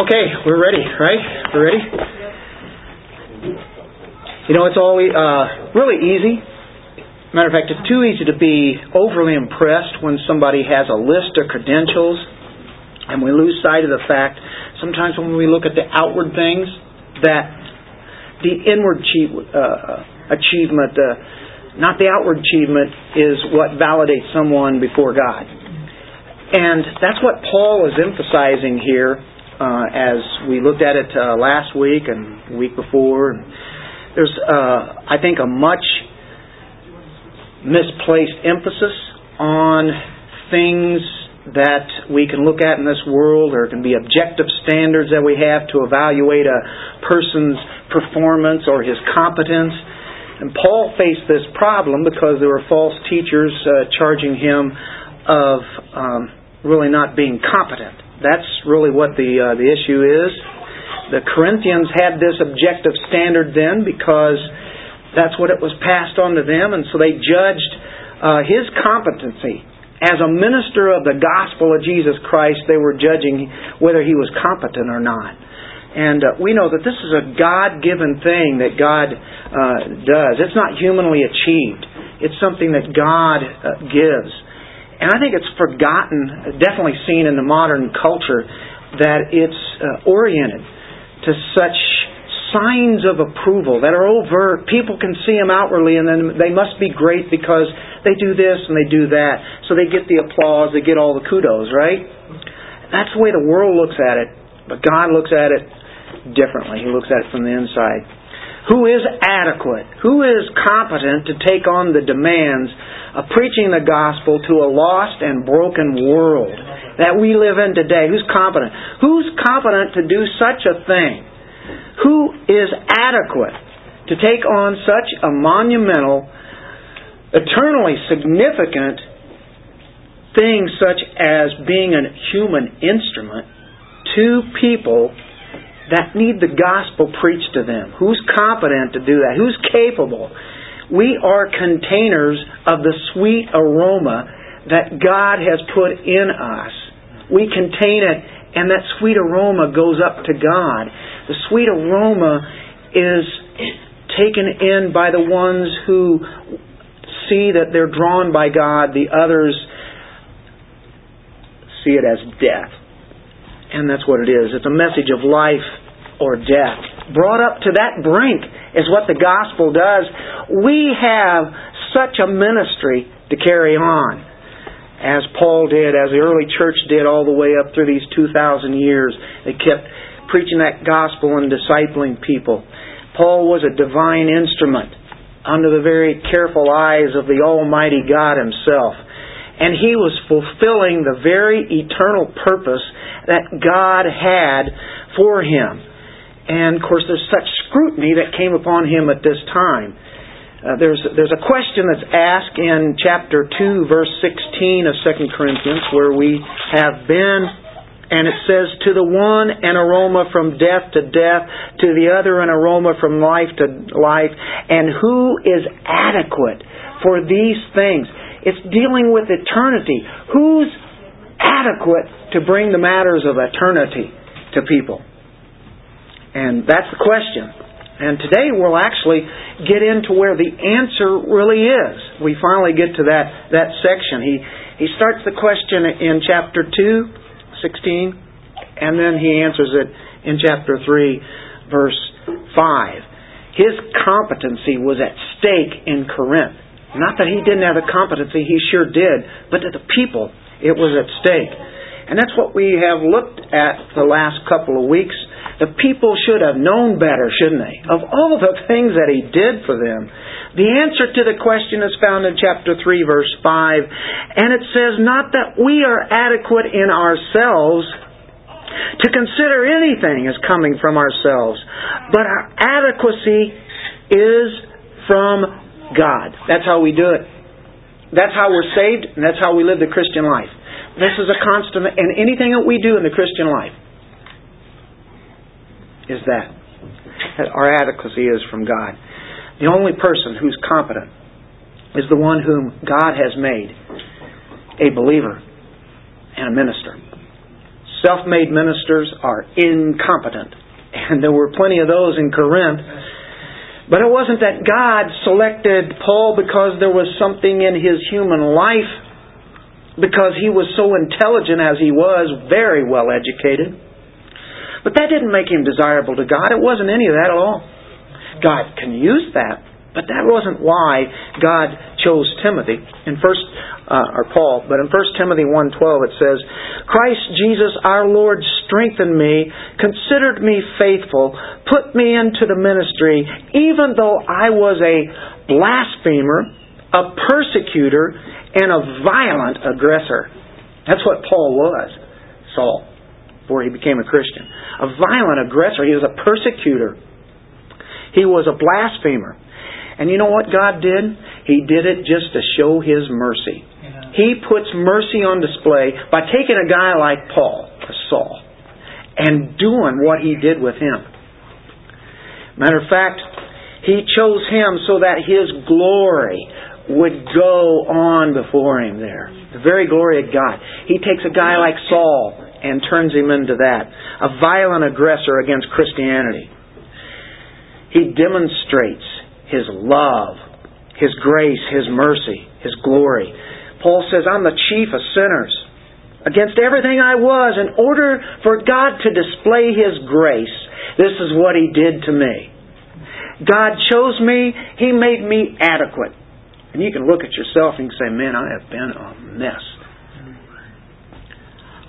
Okay, we're ready, right? We're ready? You know, it's always uh, really easy. Matter of fact, it's too easy to be overly impressed when somebody has a list of credentials, and we lose sight of the fact sometimes when we look at the outward things that the inward uh, achievement, uh, not the outward achievement, is what validates someone before God. And that's what Paul is emphasizing here uh, as we looked at it uh, last week and week before. There's, uh, I think, a much misplaced emphasis on things that we can look at in this world. There can be objective standards that we have to evaluate a person's performance or his competence. And Paul faced this problem because there were false teachers uh, charging him of um, really not being competent. That's really what the uh, the issue is. The Corinthians had this objective standard then because that's what it was passed on to them, and so they judged uh, his competency as a minister of the gospel of Jesus Christ. They were judging whether he was competent or not. And uh, we know that this is a God given thing that God uh, does. It's not humanly achieved, it's something that God uh, gives. And I think it's forgotten, definitely seen in the modern culture, that it's uh, oriented to such signs of approval that are overt. People can see them outwardly, and then they must be great because they do this and they do that. So they get the applause, they get all the kudos, right? That's the way the world looks at it. But God looks at it differently. He looks at it from the inside. Who is adequate? Who is competent to take on the demands of preaching the gospel to a lost and broken world that we live in today. Who's competent? Who's competent to do such a thing? Who is adequate to take on such a monumental, eternally significant thing such as being a human instrument to people that need the gospel preached to them? Who's competent to do that? Who's capable? We are containers of the sweet aroma that God has put in us. We contain it, and that sweet aroma goes up to God. The sweet aroma is taken in by the ones who see that they're drawn by God, the others see it as death. And that's what it is. It's a message of life or death. Brought up to that brink is what the gospel does. We have such a ministry to carry on as Paul did, as the early church did all the way up through these 2,000 years. They kept preaching that gospel and discipling people. Paul was a divine instrument under the very careful eyes of the Almighty God Himself. And he was fulfilling the very eternal purpose that God had for him. And of course, there's such scrutiny that came upon him at this time. Uh, there's, there's a question that's asked in chapter 2, verse 16 of 2 Corinthians, where we have been, and it says, To the one an aroma from death to death, to the other an aroma from life to life, and who is adequate for these things? It's dealing with eternity. Who's adequate to bring the matters of eternity to people? And that's the question. And today we'll actually get into where the answer really is. We finally get to that, that section. He, he starts the question in chapter 2, 16, and then he answers it in chapter 3, verse 5. His competency was at stake in Corinth. Not that he didn't have the competency, he sure did, but to the people it was at stake. And that's what we have looked at the last couple of weeks the people should have known better, shouldn't they? Of all the things that he did for them. The answer to the question is found in chapter 3, verse 5. And it says, Not that we are adequate in ourselves to consider anything as coming from ourselves, but our adequacy is from God. That's how we do it. That's how we're saved, and that's how we live the Christian life. This is a constant, and anything that we do in the Christian life is that. Our adequacy is from God. The only person who's competent is the one whom God has made a believer and a minister. Self made ministers are incompetent. And there were plenty of those in Corinth. But it wasn't that God selected Paul because there was something in his human life, because he was so intelligent as he was, very well educated. But that didn't make him desirable to God. It wasn't any of that at all. God can use that, but that wasn't why God chose Timothy in first uh, or Paul, but in 1 Timothy 1:12 it says, "Christ Jesus our Lord strengthened me, considered me faithful, put me into the ministry, even though I was a blasphemer, a persecutor, and a violent aggressor." That's what Paul was, Saul, before he became a Christian. A violent aggressor. He was a persecutor. He was a blasphemer. And you know what God did? He did it just to show His mercy. He puts mercy on display by taking a guy like Paul, Saul, and doing what he did with him. Matter of fact, he chose him so that his glory would go on before him there. The very glory of God. He takes a guy like Saul and turns him into that. A violent aggressor against Christianity. He demonstrates his love, His grace, His mercy, His glory. Paul says, I'm the chief of sinners. Against everything I was, in order for God to display His grace, this is what He did to me. God chose me, He made me adequate. And you can look at yourself and say, Man, I have been a mess.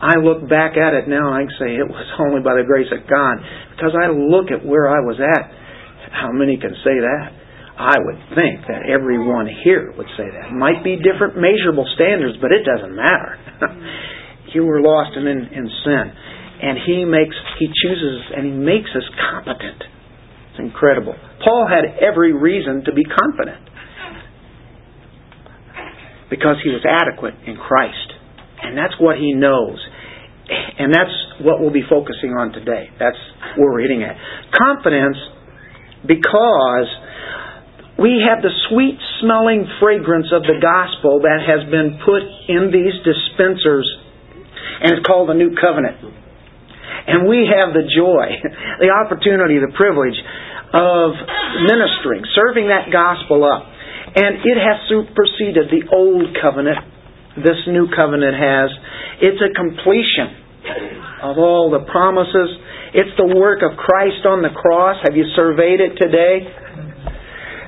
I look back at it now and I can say it was only by the grace of God. Because I look at where I was at. How many can say that? I would think that everyone here would say that. Might be different measurable standards, but it doesn't matter. you were lost and in, in sin. And he makes he chooses and he makes us competent. It's incredible. Paul had every reason to be confident. Because he was adequate in Christ. And that's what he knows. And that's what we'll be focusing on today. That's where we're hitting at. Confidence because we have the sweet smelling fragrance of the gospel that has been put in these dispensers, and it's called the New Covenant. And we have the joy, the opportunity, the privilege of ministering, serving that gospel up. And it has superseded the old covenant. This new covenant has. It's a completion of all the promises. It's the work of Christ on the cross. Have you surveyed it today?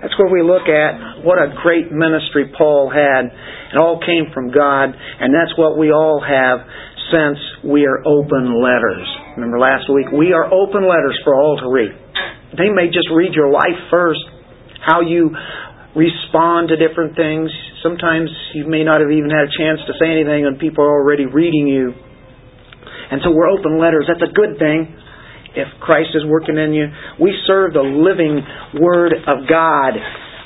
That's where we look at what a great ministry Paul had. It all came from God, and that's what we all have since we are open letters. Remember last week? We are open letters for all to read. They may just read your life first, how you respond to different things. Sometimes you may not have even had a chance to say anything, and people are already reading you. And so we're open letters. That's a good thing if Christ is working in you. We serve the living Word of God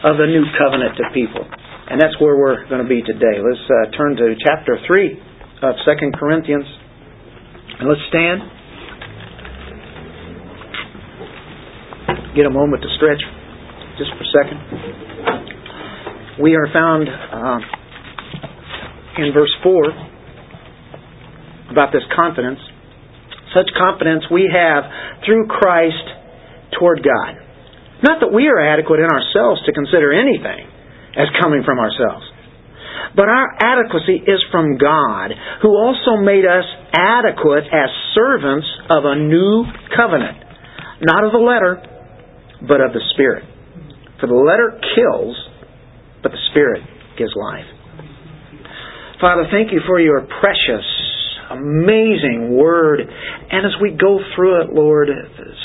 of the new covenant to people. And that's where we're going to be today. Let's uh, turn to chapter 3 of 2 Corinthians. And let's stand. Get a moment to stretch just for a second. We are found uh, in verse 4 about this confidence such confidence we have through Christ toward God. Not that we are adequate in ourselves to consider anything as coming from ourselves. But our adequacy is from God, who also made us adequate as servants of a new covenant. Not of the letter, but of the Spirit. For the letter kills, but the Spirit gives life. Father, thank you for your precious amazing word. And as we go through it, Lord,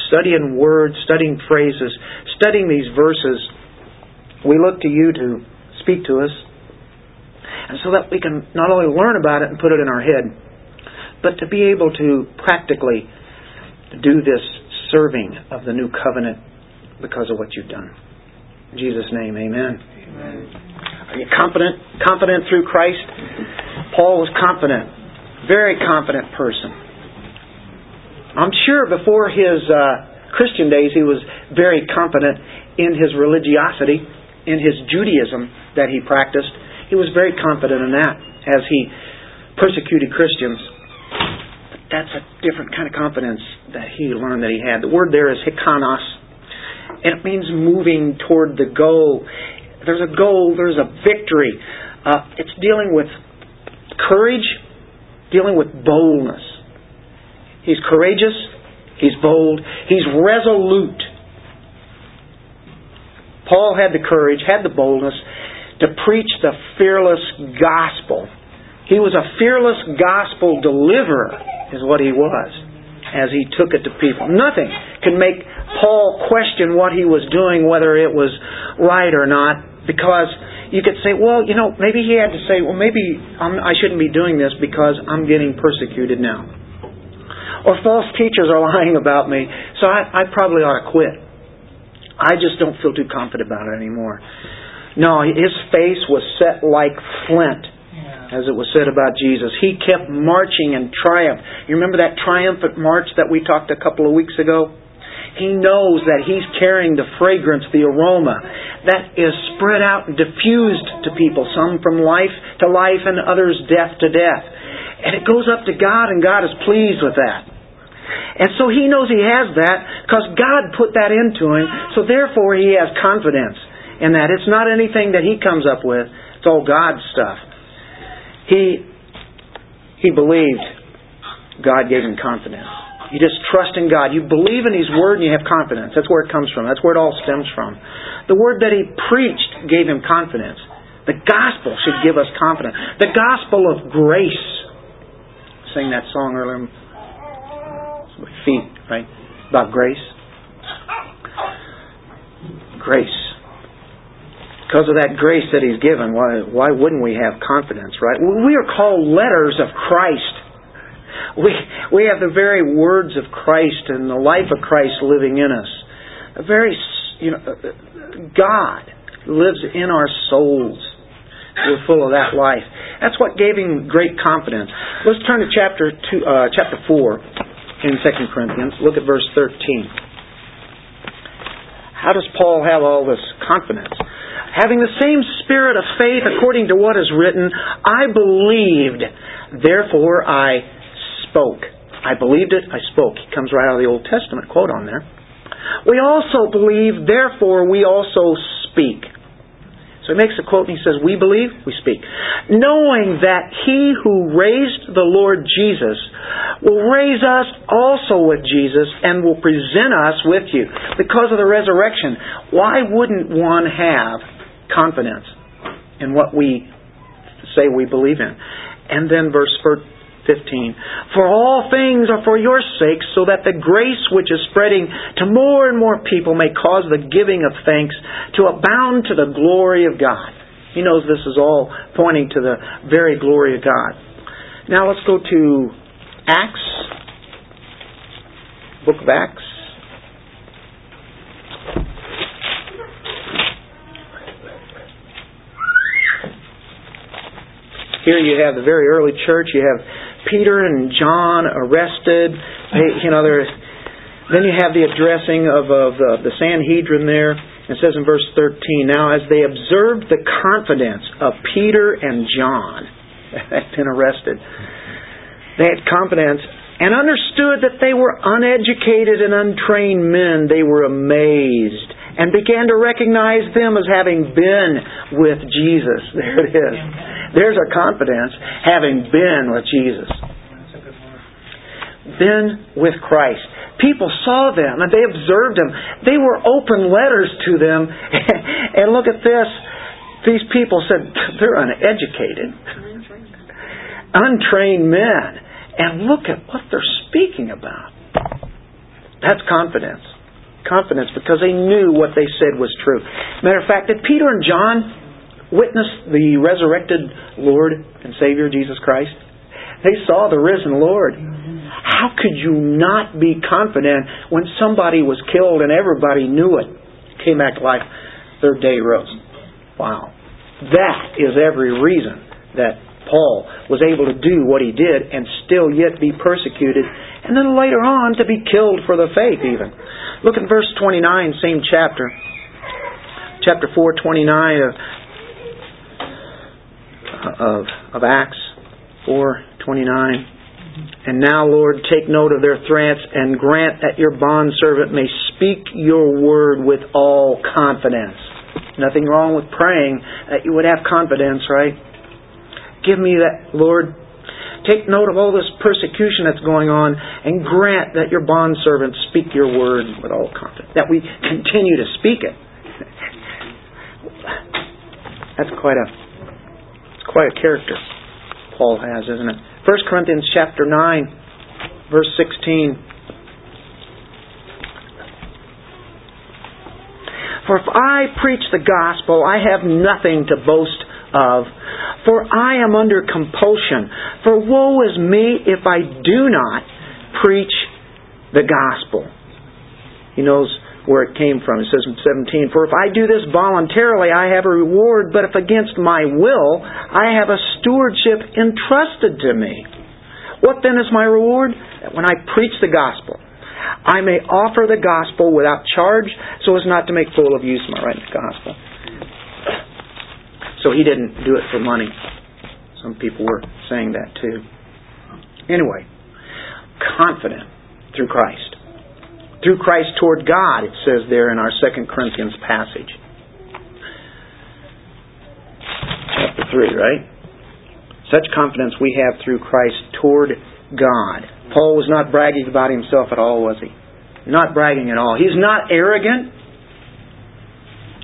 studying words, studying phrases, studying these verses, we look to you to speak to us. And so that we can not only learn about it and put it in our head, but to be able to practically do this serving of the new covenant because of what you've done. In Jesus' name, amen. Are you confident? Confident through Christ? Paul was confident very confident person. I'm sure before his uh, Christian days he was very confident in his religiosity, in his Judaism that he practiced. He was very confident in that as he persecuted Christians. But that's a different kind of confidence that he learned that he had. The word there is hikanos, and it means moving toward the goal. There's a goal, there's a victory. Uh, it's dealing with courage, dealing with boldness. He's courageous, he's bold, he's resolute. Paul had the courage, had the boldness to preach the fearless gospel. He was a fearless gospel deliverer, is what he was, as he took it to people. Nothing could make Paul question what he was doing, whether it was right or not, because you could say, well, you know, maybe he had to say, well, maybe I'm, I shouldn't be doing this because I'm getting persecuted now. Or false teachers are lying about me, so I, I probably ought to quit. I just don't feel too confident about it anymore. No, his face was set like flint, as it was said about Jesus. He kept marching in triumph. You remember that triumphant march that we talked a couple of weeks ago? He knows that he's carrying the fragrance, the aroma that is spread out and diffused to people, some from life to life and others death to death. And it goes up to God and God is pleased with that. And so he knows he has that because God put that into him, so therefore he has confidence in that. It's not anything that he comes up with, it's all God's stuff. He he believed God gave him confidence. You just trust in God. You believe in His Word and you have confidence. That's where it comes from. That's where it all stems from. The Word that He preached gave him confidence. The gospel should give us confidence. The gospel of grace. Sing that song earlier. Feet, right? About grace. Grace. Because of that grace that He's given, why, why wouldn't we have confidence, right? We are called letters of Christ. We, we have the very words of Christ and the life of Christ living in us. A very, you know, God lives in our souls. We're full of that life. That's what gave him great confidence. Let's turn to chapter two, uh, chapter four in Second Corinthians. Look at verse thirteen. How does Paul have all this confidence? Having the same spirit of faith according to what is written, I believed, therefore I spoke. I believed it, I spoke. He comes right out of the Old Testament quote on there. We also believe, therefore we also speak. So he makes a quote and he says, We believe, we speak. Knowing that he who raised the Lord Jesus will raise us also with Jesus and will present us with you. Because of the resurrection, why wouldn't one have confidence in what we say we believe in? And then verse 15. For all things are for your sake, so that the grace which is spreading to more and more people may cause the giving of thanks to abound to the glory of God. He knows this is all pointing to the very glory of God. Now let's go to Acts, book of Acts. Here you have the very early church. You have Peter and John arrested. They, you know. Then you have the addressing of, of uh, the Sanhedrin there. It says in verse 13, Now as they observed the confidence of Peter and John, they'd been arrested, they had confidence and understood that they were uneducated and untrained men. They were amazed and began to recognize them as having been with Jesus. There it is. There's a confidence, having been with Jesus. Been with Christ. People saw them and they observed them. They were open letters to them. and look at this. These people said they're uneducated, untrained men. And look at what they're speaking about. That's confidence confidence because they knew what they said was true. Matter of fact, did Peter and John witness the resurrected Lord and Savior Jesus Christ? They saw the risen Lord. How could you not be confident when somebody was killed and everybody knew it? Came back to life, third day rose. Wow. That is every reason that Paul was able to do what he did and still yet be persecuted and then later on to be killed for the faith even. Look at verse 29, same chapter. Chapter 4, 29 of, of, of Acts 4, 29. And now, Lord, take note of their threats and grant that your bondservant may speak your word with all confidence. Nothing wrong with praying that you would have confidence, right? Give me that, Lord. Take note of all this persecution that's going on and grant that your bondservants speak your word with all confidence. That we continue to speak it. That's quite a it's quite a character Paul has, isn't it? 1 Corinthians chapter 9, verse 16. For if I preach the gospel, I have nothing to boast of, for I am under compulsion. For woe is me if I do not preach the gospel. He knows where it came from. It says in 17, For if I do this voluntarily, I have a reward, but if against my will, I have a stewardship entrusted to me. What then is my reward? When I preach the gospel, I may offer the gospel without charge so as not to make full of use of my right gospel. So he didn't do it for money. Some people were saying that too. Anyway, confident through Christ through Christ toward God, it says there in our Second Corinthians passage. Chapter 3, right? Such confidence we have through Christ toward God. Paul was not bragging about himself at all, was he? Not bragging at all. He's not arrogant.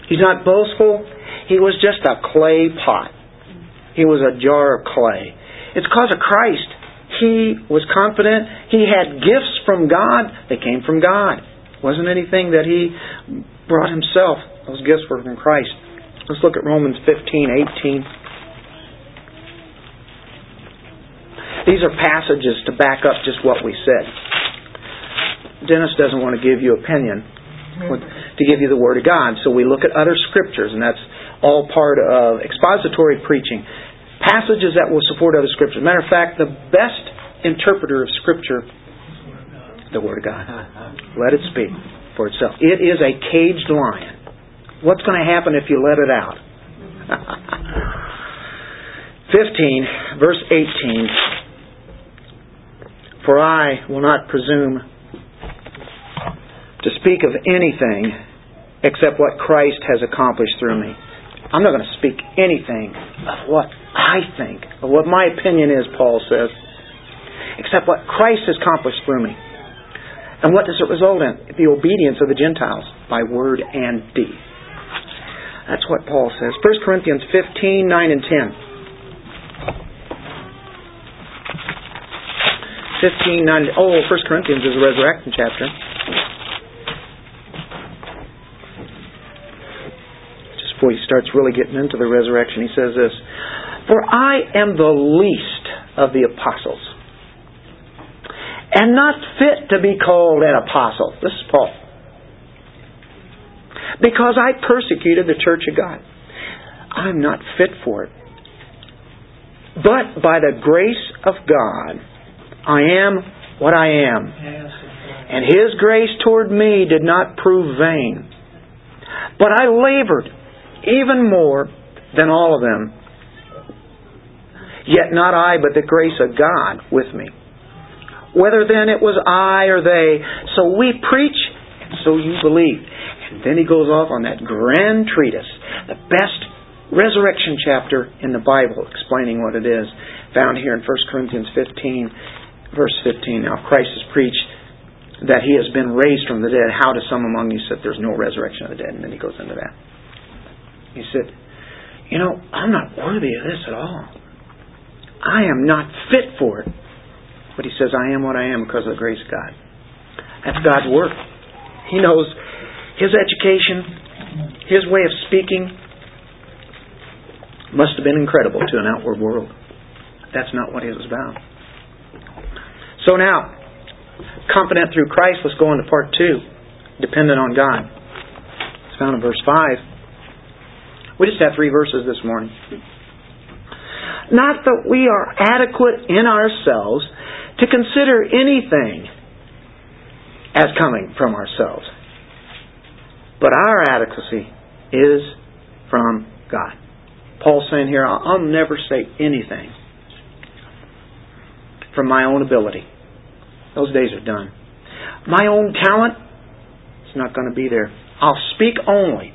He's not boastful. He was just a clay pot. He was a jar of clay. It's because of Christ he was confident. He had gifts from God. They came from God. It wasn't anything that he brought himself. Those gifts were from Christ. Let's look at Romans 15, 18. These are passages to back up just what we said. Dennis doesn't want to give you opinion, mm-hmm. to give you the Word of God. So we look at other scriptures, and that's all part of expository preaching passages that will support other scriptures. Matter of fact, the best interpreter of Scripture, the Word of God. Let it speak for itself. It is a caged lion. What's going to happen if you let it out? 15, verse 18. For I will not presume to speak of anything except what Christ has accomplished through me. I'm not going to speak anything of what I think, of what my opinion is, Paul says, except what Christ has accomplished through me. And what does it result in? The obedience of the Gentiles by word and deed. That's what Paul says. 1 Corinthians 15, 9 and 10. 15, 9, oh, 1 Corinthians is a resurrection chapter. Before he starts really getting into the resurrection, he says this For I am the least of the apostles, and not fit to be called an apostle. This is Paul. Because I persecuted the church of God. I'm not fit for it. But by the grace of God, I am what I am. And His grace toward me did not prove vain. But I labored even more than all of them. Yet not I, but the grace of God with me. Whether then it was I or they, so we preach, so you believe. And then he goes off on that grand treatise, the best resurrection chapter in the Bible, explaining what it is, found here in 1 Corinthians 15, verse 15. Now, Christ has preached that he has been raised from the dead. How do some among you say there's no resurrection of the dead? And then he goes into that. He said, You know, I'm not worthy of this at all. I am not fit for it. But he says, I am what I am because of the grace of God. That's God's work. He knows his education, his way of speaking must have been incredible to an outward world. That's not what it was about. So now, confident through Christ, let's go on to part two. Dependent on God. It's found in verse 5. We just have three verses this morning. Not that we are adequate in ourselves to consider anything as coming from ourselves, but our adequacy is from God. Paul's saying here, I'll never say anything from my own ability. Those days are done. My own talent is not going to be there. I'll speak only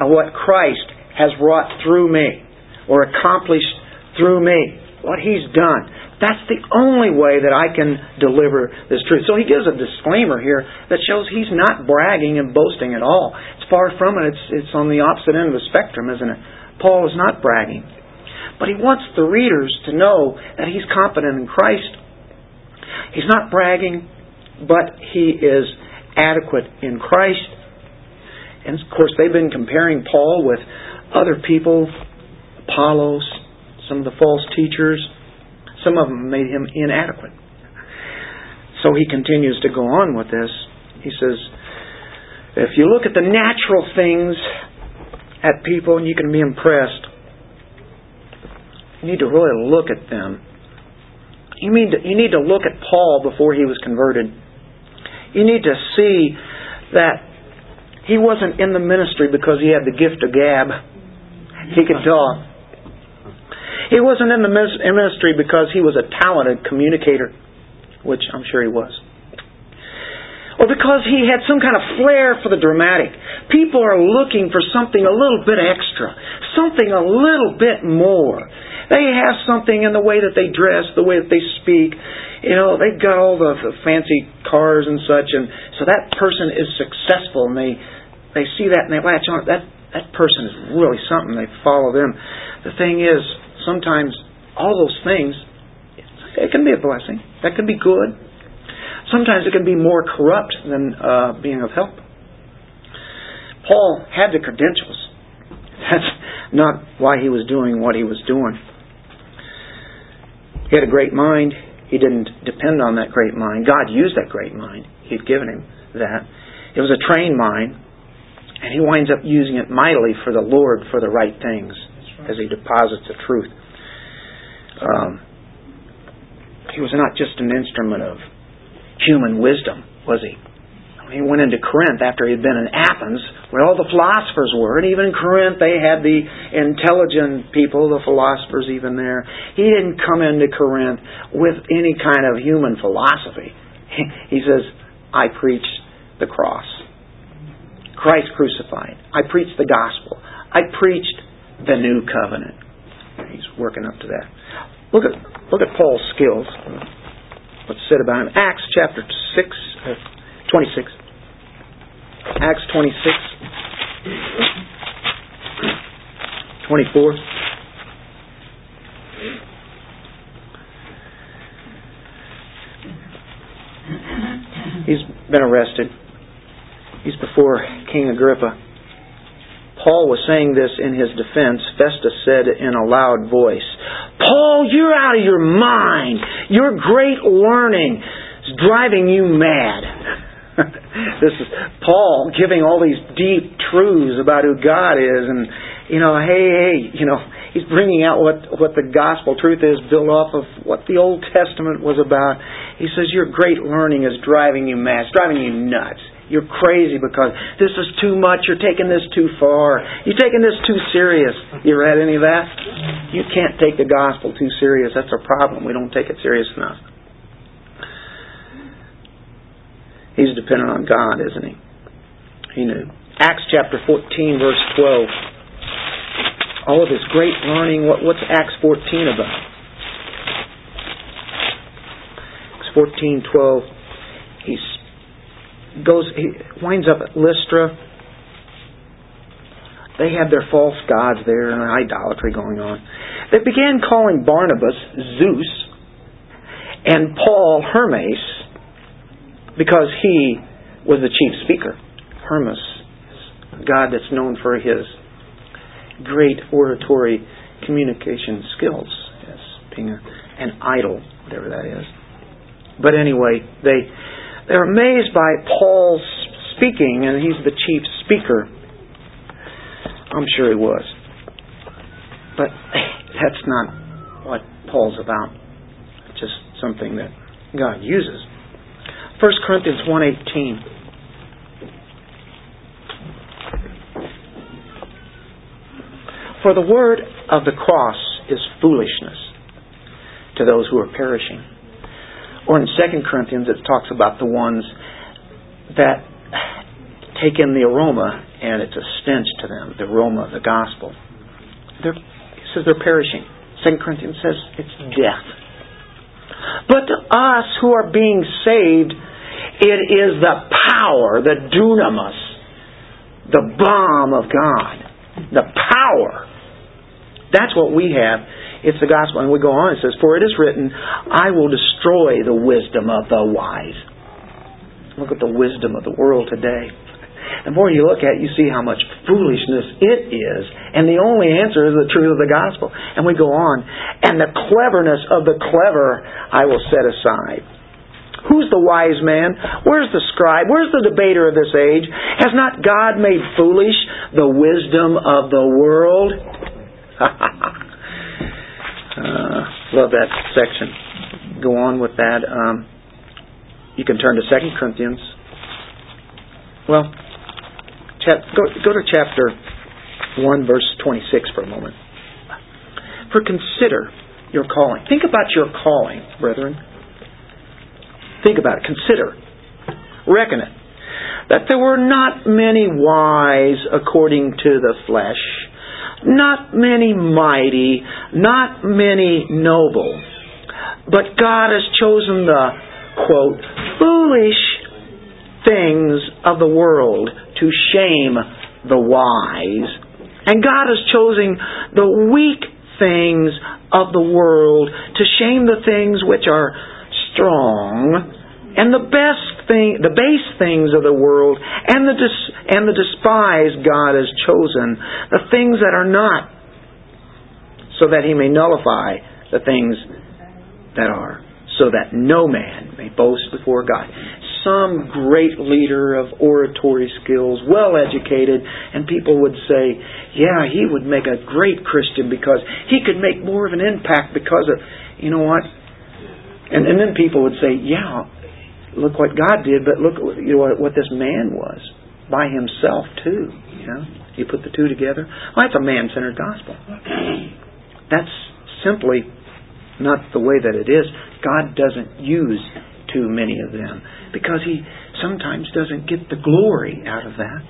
of what Christ has wrought through me or accomplished through me, what He's done. That's the only way that I can deliver this truth. So he gives a disclaimer here that shows he's not bragging and boasting at all. It's far from it. It's, it's on the opposite end of the spectrum, isn't it? Paul is not bragging. But he wants the readers to know that he's confident in Christ. He's not bragging, but he is adequate in Christ. And of course, they've been comparing Paul with other people, Apollos, some of the false teachers. Some of them made him inadequate. So he continues to go on with this. He says, if you look at the natural things at people and you can be impressed, you need to really look at them. You need to, you need to look at Paul before he was converted. You need to see that he wasn't in the ministry because he had the gift of gab. He could talk. He wasn't in the ministry because he was a talented communicator, which I'm sure he was. Or because he had some kind of flair for the dramatic. People are looking for something a little bit extra, something a little bit more. They have something in the way that they dress, the way that they speak. You know, they've got all the, fancy cars and such, and so that person is successful, and they they see that and they latch on. That that person is really something. They follow them. The thing is, sometimes all those things, it can be a blessing. That can be good. Sometimes it can be more corrupt than uh, being of help. Paul had the credentials. That's not why he was doing what he was doing. He had a great mind. He didn't depend on that great mind. God used that great mind. He had given him that. It was a trained mind, and he winds up using it mightily for the Lord for the right things as he deposits the truth. Um, he was not just an instrument of human wisdom, was he? He went into Corinth after he had been in Athens, where all the philosophers were, and even in Corinth they had the intelligent people, the philosophers even there. He didn't come into Corinth with any kind of human philosophy. He says, I preach the cross. Christ crucified. I preached the gospel. I preached the new covenant. He's working up to that. Look at look at Paul's skills. What's said about him? Acts chapter six, uh, twenty six. Acts twenty six. 24. He's been arrested. He's before King Agrippa. Paul was saying this in his defense, Festus said in a loud voice, Paul, you're out of your mind. Your great learning is driving you mad. this is Paul giving all these deep truths about who God is and you know, hey, hey, you know, he's bringing out what what the gospel truth is built off of what the Old Testament was about. He says your great learning is driving you mad, it's driving you nuts. You're crazy because this is too much. You're taking this too far. You're taking this too serious. You read any of that? You can't take the gospel too serious. That's a problem. We don't take it serious enough. He's dependent on God, isn't he? He knew. Acts chapter 14, verse 12. All of this great learning. What, what's Acts 14 about? Acts 14, 12. He's goes, he winds up at Lystra. They had their false gods there and idolatry going on. They began calling Barnabas Zeus and Paul Hermes because he was the chief speaker. Hermes, a God that's known for his great oratory communication skills as being a, an idol, whatever that is. But anyway, they they're amazed by Paul's speaking, and he's the chief speaker. I'm sure he was. But that's not what Paul's about. It's just something that God uses. 1 Corinthians 1.18 For the word of the cross is foolishness to those who are perishing Or in 2 Corinthians, it talks about the ones that take in the aroma and it's a stench to them, the aroma of the gospel. They're, he says they're perishing. 2 Corinthians says it's death. But to us who are being saved, it is the power, the dunamis, the bomb of God. The power. That's what we have. It's the gospel. And we go on, it says, For it is written, I will destroy the wisdom of the wise. Look at the wisdom of the world today. The more you look at it, you see how much foolishness it is. And the only answer is the truth of the gospel. And we go on. And the cleverness of the clever I will set aside. Who's the wise man? Where's the scribe? Where's the debater of this age? Has not God made foolish the wisdom of the world? uh, love that section. Go on with that. Um, you can turn to 2 Corinthians. Well, Chap- go, go to chapter 1, verse 26 for a moment. For consider your calling. Think about your calling, brethren. Think about it. Consider. Reckon it. That there were not many wise according to the flesh, not many mighty, not many noble. But God has chosen the, quote, foolish things of the world to shame the wise. And God is choosing the weak things of the world to shame the things which are strong and the best thing, the base things of the world, and the dis- and the despised God has chosen, the things that are not, so that He may nullify the things that are, so that no man may boast before God some great leader of oratory skills, well educated, and people would say, yeah, he would make a great Christian because he could make more of an impact because of, you know what? And, and then people would say, yeah, look what God did, but look you know, what, this man was by himself too. You know, you put the two together. Well, that's a man-centered gospel. That's simply not the way that it is. God doesn't use too many of them because he sometimes doesn't get the glory out of that.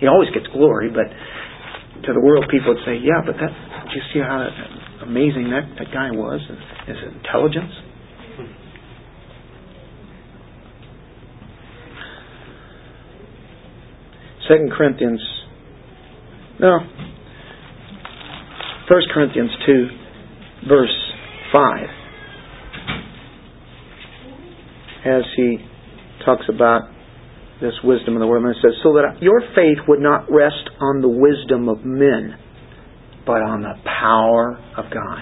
He always gets glory, but to the world, people would say, "Yeah, but that. You see how amazing that that guy was? And His intelligence." Second Corinthians, no, First Corinthians two, verse five as he talks about this wisdom of the world. And it says, So that your faith would not rest on the wisdom of men, but on the power of God.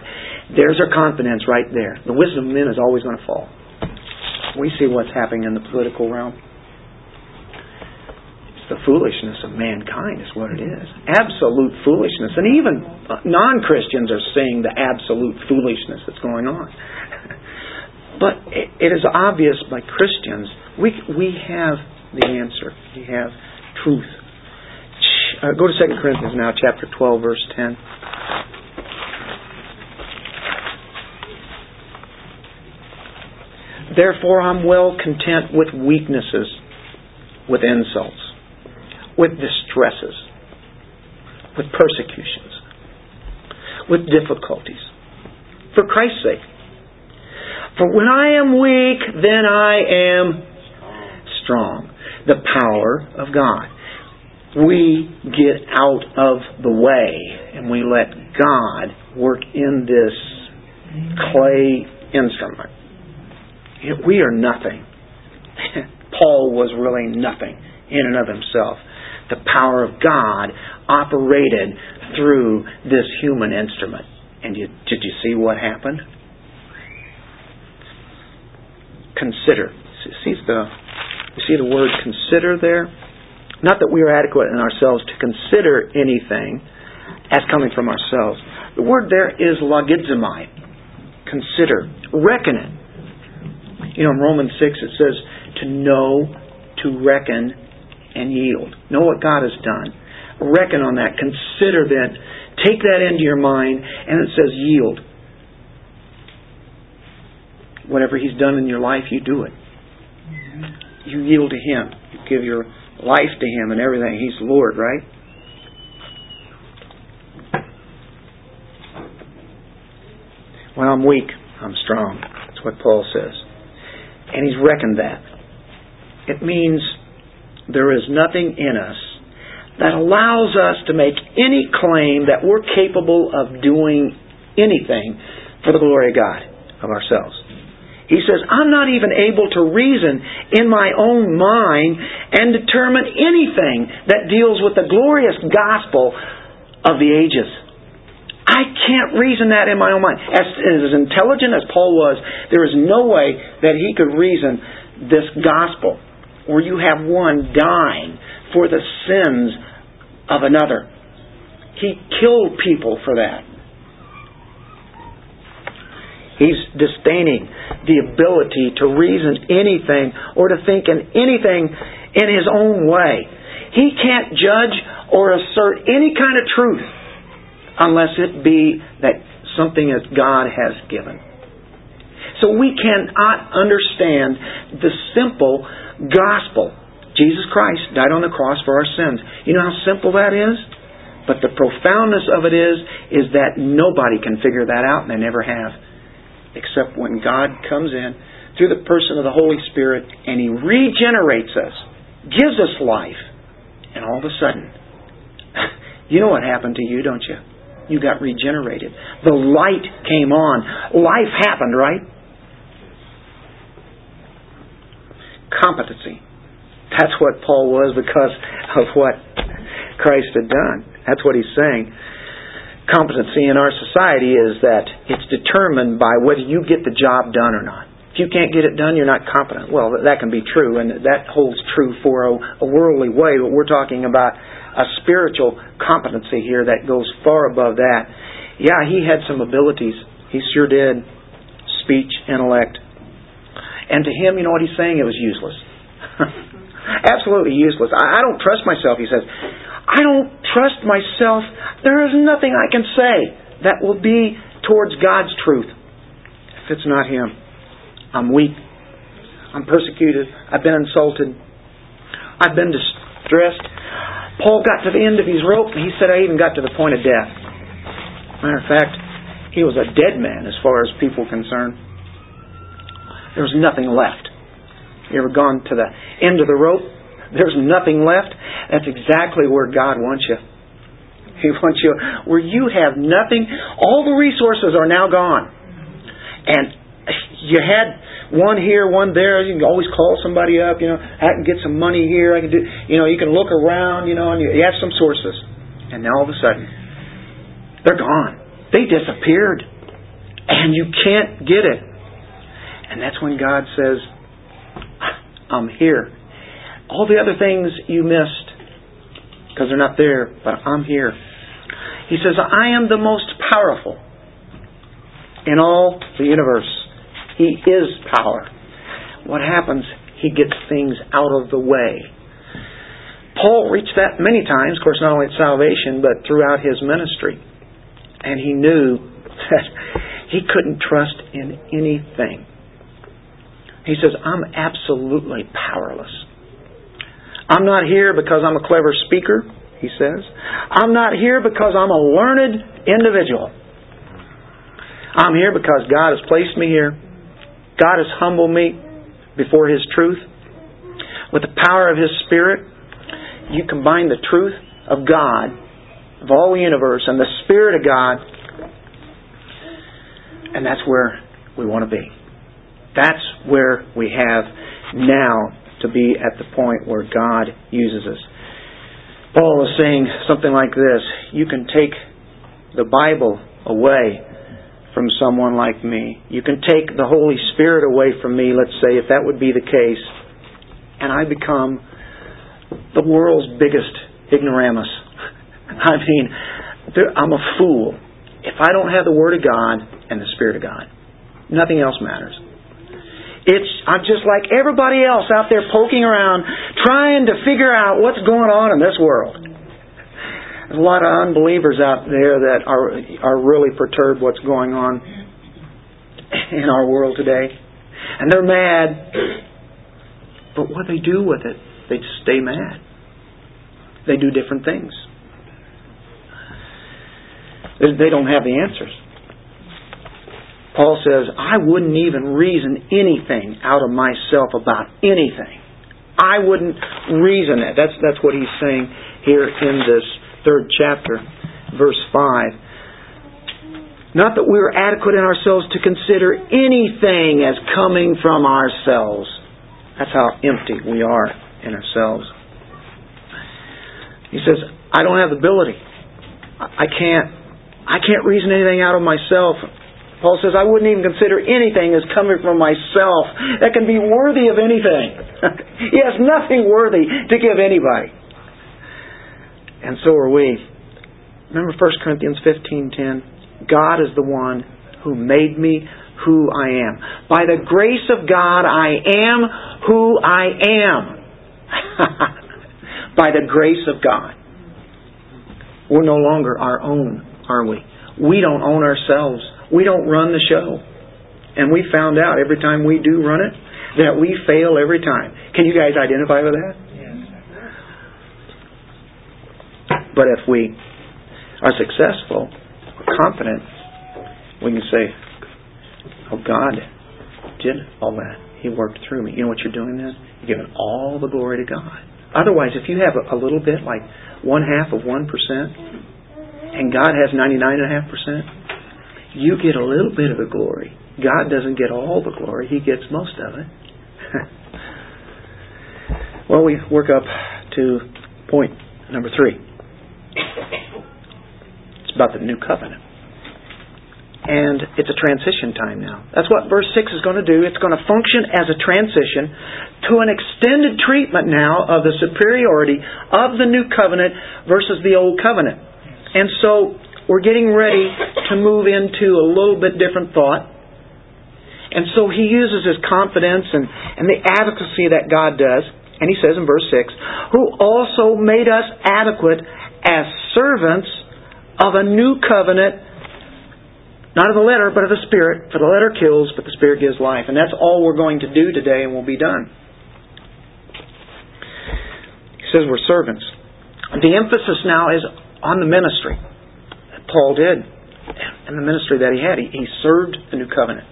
There's our confidence right there. The wisdom of men is always going to fall. We see what's happening in the political realm. The foolishness of mankind, is what it is. Absolute foolishness. And even non Christians are seeing the absolute foolishness that's going on. But it is obvious by Christians, we, we have the answer. We have truth. Uh, go to 2 Corinthians now, chapter 12, verse 10. Therefore, I'm well content with weaknesses, with insults, with distresses, with persecutions, with difficulties, for Christ's sake. For when I am weak, then I am strong. The power of God. We get out of the way and we let God work in this clay instrument. We are nothing. Paul was really nothing in and of himself. The power of God operated through this human instrument. And you, did you see what happened? consider. See the, you see the word consider there? Not that we are adequate in ourselves to consider anything as coming from ourselves. The word there is logizomai. Consider. Reckon it. You know, in Romans 6 it says to know, to reckon, and yield. Know what God has done. Reckon on that. Consider that. Take that into your mind, and it says yield. whatever He's done in your life, you do it. You yield to Him. You give your life to Him and everything. He's Lord, right? When I'm weak, I'm strong. That's what Paul says. And he's reckoned that. It means there is nothing in us that allows us to make any claim that we're capable of doing anything for the glory of God, of ourselves. He says, I'm not even able to reason in my own mind and determine anything that deals with the glorious gospel of the ages. I can't reason that in my own mind. As, as intelligent as Paul was, there is no way that he could reason this gospel where you have one dying for the sins of another. He killed people for that. He's disdaining the ability to reason anything or to think in anything in his own way. He can't judge or assert any kind of truth unless it be that something that God has given. So we cannot understand the simple gospel. Jesus Christ died on the cross for our sins. You know how simple that is? But the profoundness of it is, is that nobody can figure that out, and they never have. Except when God comes in through the person of the Holy Spirit and He regenerates us, gives us life, and all of a sudden, you know what happened to you, don't you? you got regenerated. The light came on. Life happened, right? Competency. That's what Paul was because of what Christ had done. That's what he's saying. Competency in our society is that it's determined by whether you get the job done or not. If you can't get it done, you're not competent. Well, that can be true, and that holds true for a, worldly way, but we're talking about a spiritual competency here that goes far above that. Yeah, he had some abilities. He sure did. Speech, intellect. And to him, you know what he's saying? It was useless. Absolutely useless. I, I don't trust myself, he says. I don't trust myself. There is nothing I can say that will be towards God's truth if it's not Him. I'm weak. I'm persecuted. I've been insulted. I've been distressed. Paul got to the end of his rope, and he said, I even got to the point of death. Matter of fact, he was a dead man as far as people concerned. There was nothing left. You ever gone to the end of the rope? There's nothing left. That's exactly where God wants you. He wants you where you have nothing. All the resources are now gone. And you had one here, one there. You can always call somebody up. You know, I can get some money here. I can do. You know, you can look around. You know, and you have some sources. And now all of a sudden, they're gone. They disappeared, and you can't get it. And that's when God says, "I'm here." All the other things you missed because they're not there, but I'm here. He says, "I am the most powerful in all the universe." He is power. What happens? He gets things out of the way. Paul reached that many times, of course, not only at salvation, but throughout his ministry. And he knew that he couldn't trust in anything. He says, I'm absolutely powerless. I'm not here because I'm a clever speaker, he says. I'm not here because I'm a learned individual. I'm here because God has placed me here God has humbled me before His truth. With the power of His Spirit, you combine the truth of God, of all the universe, and the Spirit of God, and that's where we want to be. That's where we have now to be at the point where God uses us. Paul is saying something like this You can take the Bible away from someone like me. You can take the Holy Spirit away from me, let's say, if that would be the case, and I become the world's biggest ignoramus. I mean, I'm a fool. If I don't have the Word of God and the Spirit of God, nothing else matters. It's I'm just like everybody else out there poking around, trying to figure out what's going on in this world. There's a lot of unbelievers out there that are are really perturbed what's going on in our world today. and they're mad. But what they do with it, they just stay mad. They do different things. They don't have the answers. Paul says, I wouldn't even reason anything out of myself about anything. I wouldn't reason it. That's, that's what he's saying here in this third chapter, verse 5. Not that we are adequate in ourselves to consider anything as coming from ourselves. That's how empty we are in ourselves. He says, I don't have the ability. I can't I can't reason anything out of myself. Paul says, I wouldn't even consider anything as coming from myself that can be worthy of anything. he has nothing worthy to give anybody. And so are we. Remember 1 Corinthians 15:10. God is the one who made me who I am. By the grace of God, I am who I am. By the grace of God. We're no longer our own, are we? We don't own ourselves. We don't run the show. And we found out every time we do run it that we fail every time. Can you guys identify with that? But if we are successful, confident, we can say, Oh, God did all that. He worked through me. You know what you're doing then? You're giving all the glory to God. Otherwise, if you have a, a little bit, like one half of 1%, and God has 99.5%, you get a little bit of the glory. God doesn't get all the glory, He gets most of it. well, we work up to point number three. It's about the new covenant. And it's a transition time now. That's what verse 6 is going to do. It's going to function as a transition to an extended treatment now of the superiority of the new covenant versus the old covenant. And so we're getting ready to move into a little bit different thought. And so he uses his confidence and, and the adequacy that God does. And he says in verse 6, who also made us adequate as servants of a new covenant, not of the letter, but of the Spirit. For the letter kills, but the Spirit gives life. And that's all we're going to do today, and we'll be done. He says we're servants. The emphasis now is on the ministry. Paul did in the ministry that he had. He, he served the new covenant.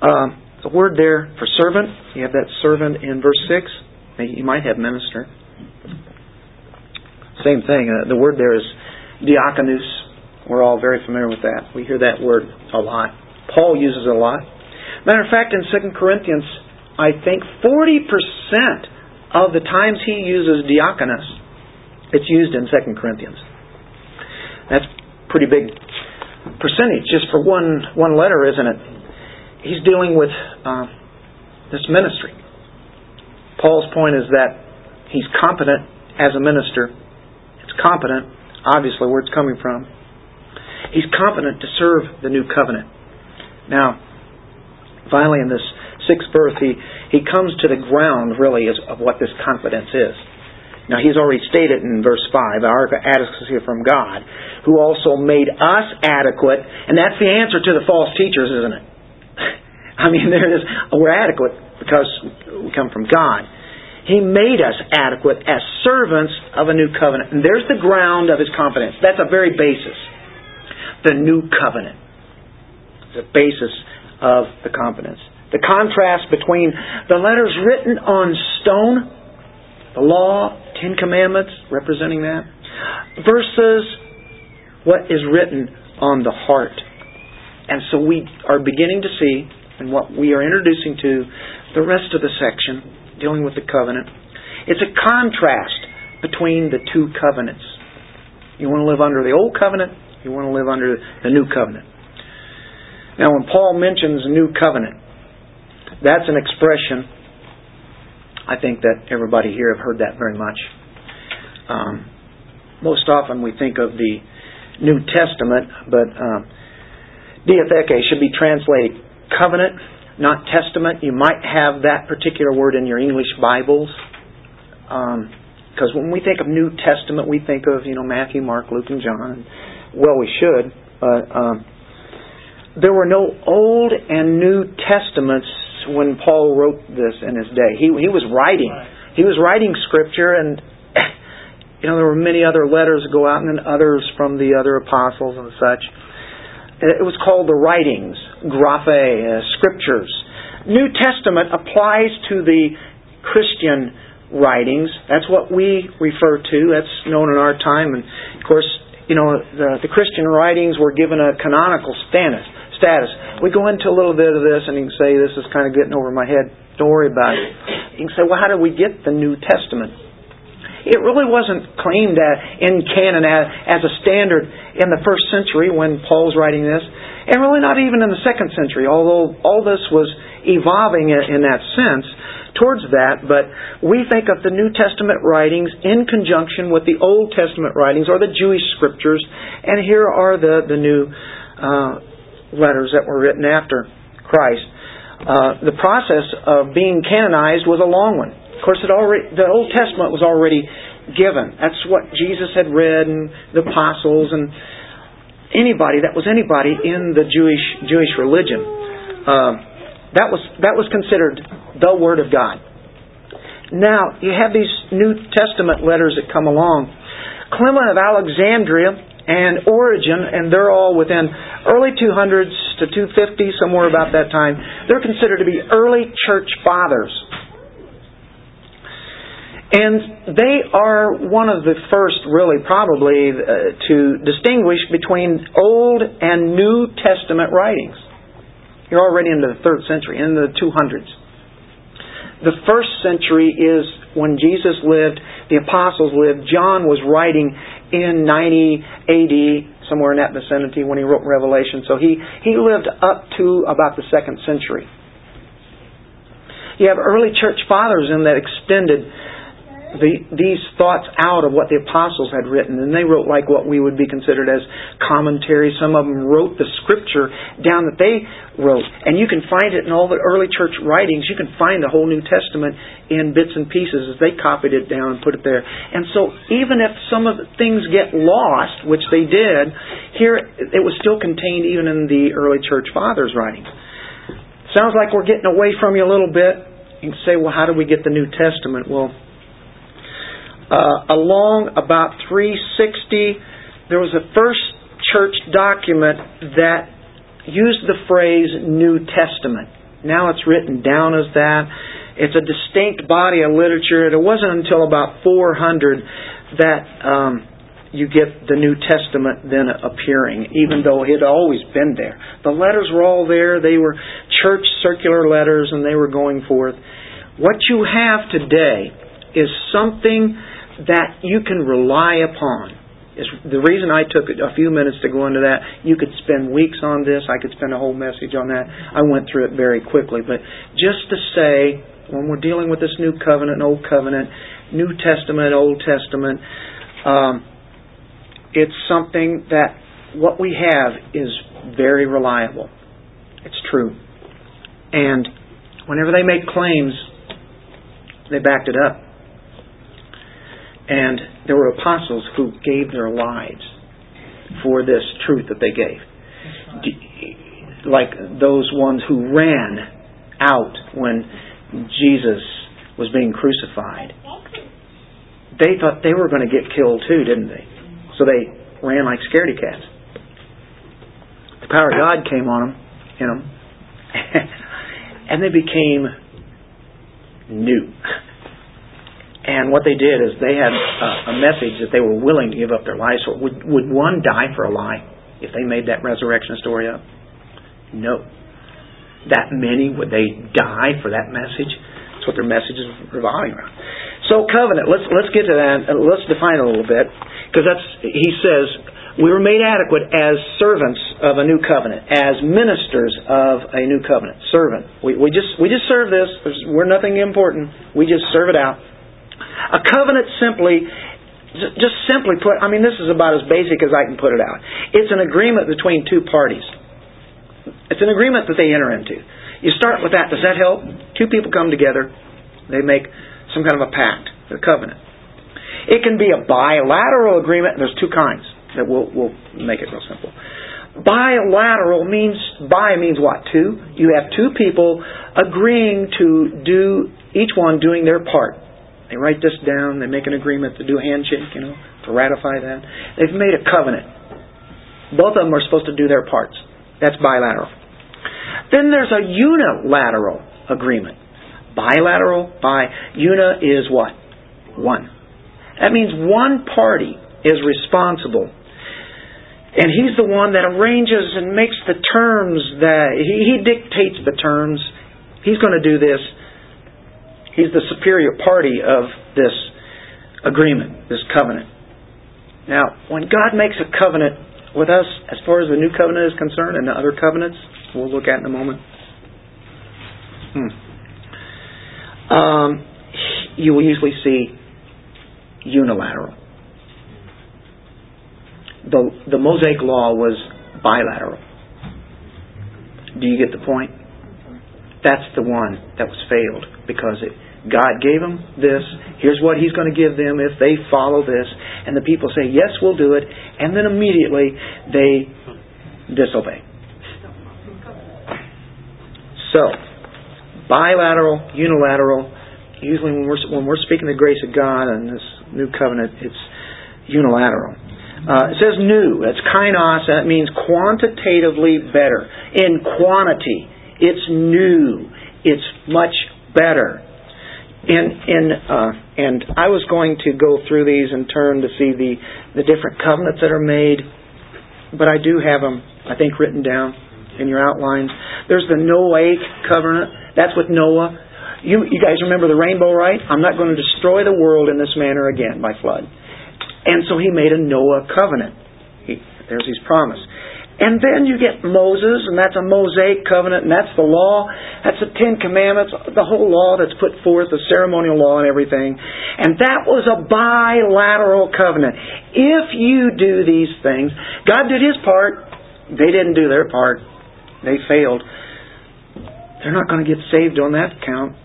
Uh, the word there for servant, you have that servant in verse 6. You might have minister. Same thing. Uh, the word there is diakonos. We're all very familiar with that. We hear that word a lot. Paul uses it a lot. Matter of fact, in 2 Corinthians, I think 40% of the times he uses diakonos, it's used in 2 Corinthians. That's pretty big percentage just for one one letter, isn't it? He's dealing with uh, this ministry. Paul's point is that he's competent as a minister. It's competent, obviously, where it's coming from. He's competent to serve the new covenant. Now, finally, in this sixth verse, he, he comes to the ground, really, of what this confidence is. Now, he's already stated in verse 5, our adequacy from God, who also made us adequate, and that's the answer to the false teachers, isn't it? I mean, there it is. We're adequate because we come from God. He made us adequate as servants of a new covenant. And there's the ground of his confidence. That's a very basis. The new covenant. The basis of the confidence. The contrast between the letters written on stone, the law, Ten Commandments representing that, versus what is written on the heart. And so we are beginning to see, and what we are introducing to the rest of the section, dealing with the covenant, it's a contrast between the two covenants. You want to live under the old covenant, you want to live under the new covenant. Now, when Paul mentions new covenant, that's an expression I think that everybody here have heard that very much. Um, most often we think of the New Testament, but um, diatheke should be translated covenant, not testament. You might have that particular word in your English Bibles. Because um, when we think of New Testament, we think of you know Matthew, Mark, Luke, and John. Well, we should, but um, there were no Old and New Testaments when Paul wrote this in his day. He, he was writing. He was writing scripture and you know, there were many other letters that go out and then others from the other apostles and such. It was called the writings, graphe, uh, scriptures. New Testament applies to the Christian writings. That's what we refer to. That's known in our time. And of course, you know, the, the Christian writings were given a canonical status status. We go into a little bit of this and you can say, this is kind of getting over my head. Don't worry about it. You can say, well, how did we get the New Testament? It really wasn't claimed in canon as a standard in the first century when Paul's writing this, and really not even in the second century, although all this was evolving in that sense towards that, but we think of the New Testament writings in conjunction with the Old Testament writings or the Jewish scriptures, and here are the, the new uh, letters that were written after Christ. Uh, the process of being canonized was a long one. Of course, it already, the Old Testament was already given. That's what Jesus had read, and the apostles, and anybody that was anybody in the Jewish Jewish religion. Uh, that was that was considered the Word of God. Now you have these New Testament letters that come along. Clement of Alexandria and Origen, and they're all within early 200s to 250, somewhere about that time. They're considered to be early church fathers. And they are one of the first, really, probably, uh, to distinguish between Old and New Testament writings. You're already into the third century, in the 200s. The first century is when Jesus lived, the apostles lived. John was writing in 90 AD, somewhere in that vicinity when he wrote Revelation. So he, he lived up to about the second century. You have early church fathers in that extended the, these thoughts out of what the apostles had written, and they wrote like what we would be considered as commentary. Some of them wrote the scripture down that they wrote, and you can find it in all the early church writings. You can find the whole New Testament in bits and pieces as they copied it down and put it there. And so, even if some of the things get lost, which they did, here it was still contained even in the early church fathers' writings. Sounds like we're getting away from you a little bit. You can say, well, how do we get the New Testament? Well, uh, along about 360, there was a first church document that used the phrase New Testament. Now it's written down as that. It's a distinct body of literature. It wasn't until about 400 that um, you get the New Testament then appearing, even though it had always been there. The letters were all there. They were church circular letters and they were going forth. What you have today is something that you can rely upon. Is the reason I took a few minutes to go into that. You could spend weeks on this. I could spend a whole message on that. I went through it very quickly. But just to say, when we're dealing with this new covenant, old covenant, New Testament, Old Testament, um, it's something that what we have is very reliable. It's true. And whenever they make claims, they backed it up. And there were apostles who gave their lives for this truth that they gave. Like those ones who ran out when Jesus was being crucified. They thought they were going to get killed too, didn't they? So they ran like scaredy cats. The power of God came on them, you know, and they became new. And what they did is they had a, a message that they were willing to give up their lives for. Would, would one die for a lie if they made that resurrection story up? No. That many, would they die for that message? That's what their message is revolving around. So covenant, let's let's get to that. Uh, let's define it a little bit because that's he says we were made adequate as servants of a new covenant, as ministers of a new covenant. Servant. We, we just we just serve this. we're nothing important. We just serve it out. A covenant simply, just simply put, I mean, this is about as basic as I can put it out. It's an agreement between two parties. It's an agreement that they enter into. You start with that. Does that help? Two people come together. They make some kind of a pact, a covenant. It can be a bilateral agreement. There's two kinds that we'll, we'll make it real simple. Bilateral means, bi means what? Two? You have two people agreeing to do, each one doing their part. They write this down, they make an agreement to do a handshake, you know, to ratify that. They've made a covenant. Both of them are supposed to do their parts. That's bilateral. Then there's a unilateral agreement. Bilateral, by, una is what? One. That means one party is responsible. And he's the one that arranges and makes the terms that, he, he dictates the terms. He's going to do this. He's the superior party of this agreement, this covenant. Now, when God makes a covenant with us, as far as the new covenant is concerned and the other covenants, we'll look at in a moment. Hmm. Um, you will usually see unilateral. The, the Mosaic law was bilateral. Do you get the point? That's the one that was failed because it, God gave them this. Here's what He's going to give them if they follow this. And the people say, Yes, we'll do it. And then immediately they disobey. So, bilateral, unilateral. Usually, when we're when we're speaking the grace of God and this new covenant, it's unilateral. Uh, it says new. That's kainos. That means quantitatively better. In quantity, it's new. It's much better. In in uh, and I was going to go through these and turn to see the the different covenants that are made, but I do have them. I think written down in your outlines. There's the Noahic covenant. That's with Noah. You, you guys remember the rainbow, right? I'm not going to destroy the world in this manner again by flood. And so he made a Noah covenant. He, there's his promise. And then you get Moses, and that's a Mosaic covenant, and that's the law. That's the Ten Commandments, the whole law that's put forth, the ceremonial law and everything. And that was a bilateral covenant. If you do these things, God did His part, they didn't do their part. They failed. They're not going to get saved on that count.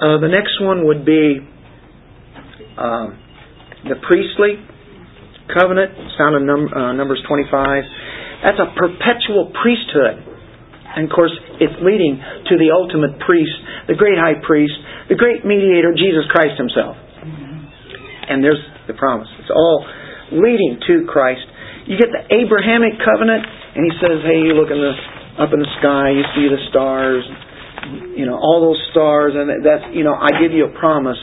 Uh, the next one would be uh, the priestly covenant, found in num- uh, Numbers 25. That's a perpetual priesthood. And of course, it's leading to the ultimate priest, the great high priest, the great mediator, Jesus Christ himself. And there's the promise. It's all leading to Christ. You get the Abrahamic covenant, and he says, hey, you look in the up in the sky, you see the stars, you know, all those stars, and that's, you know, I give you a promise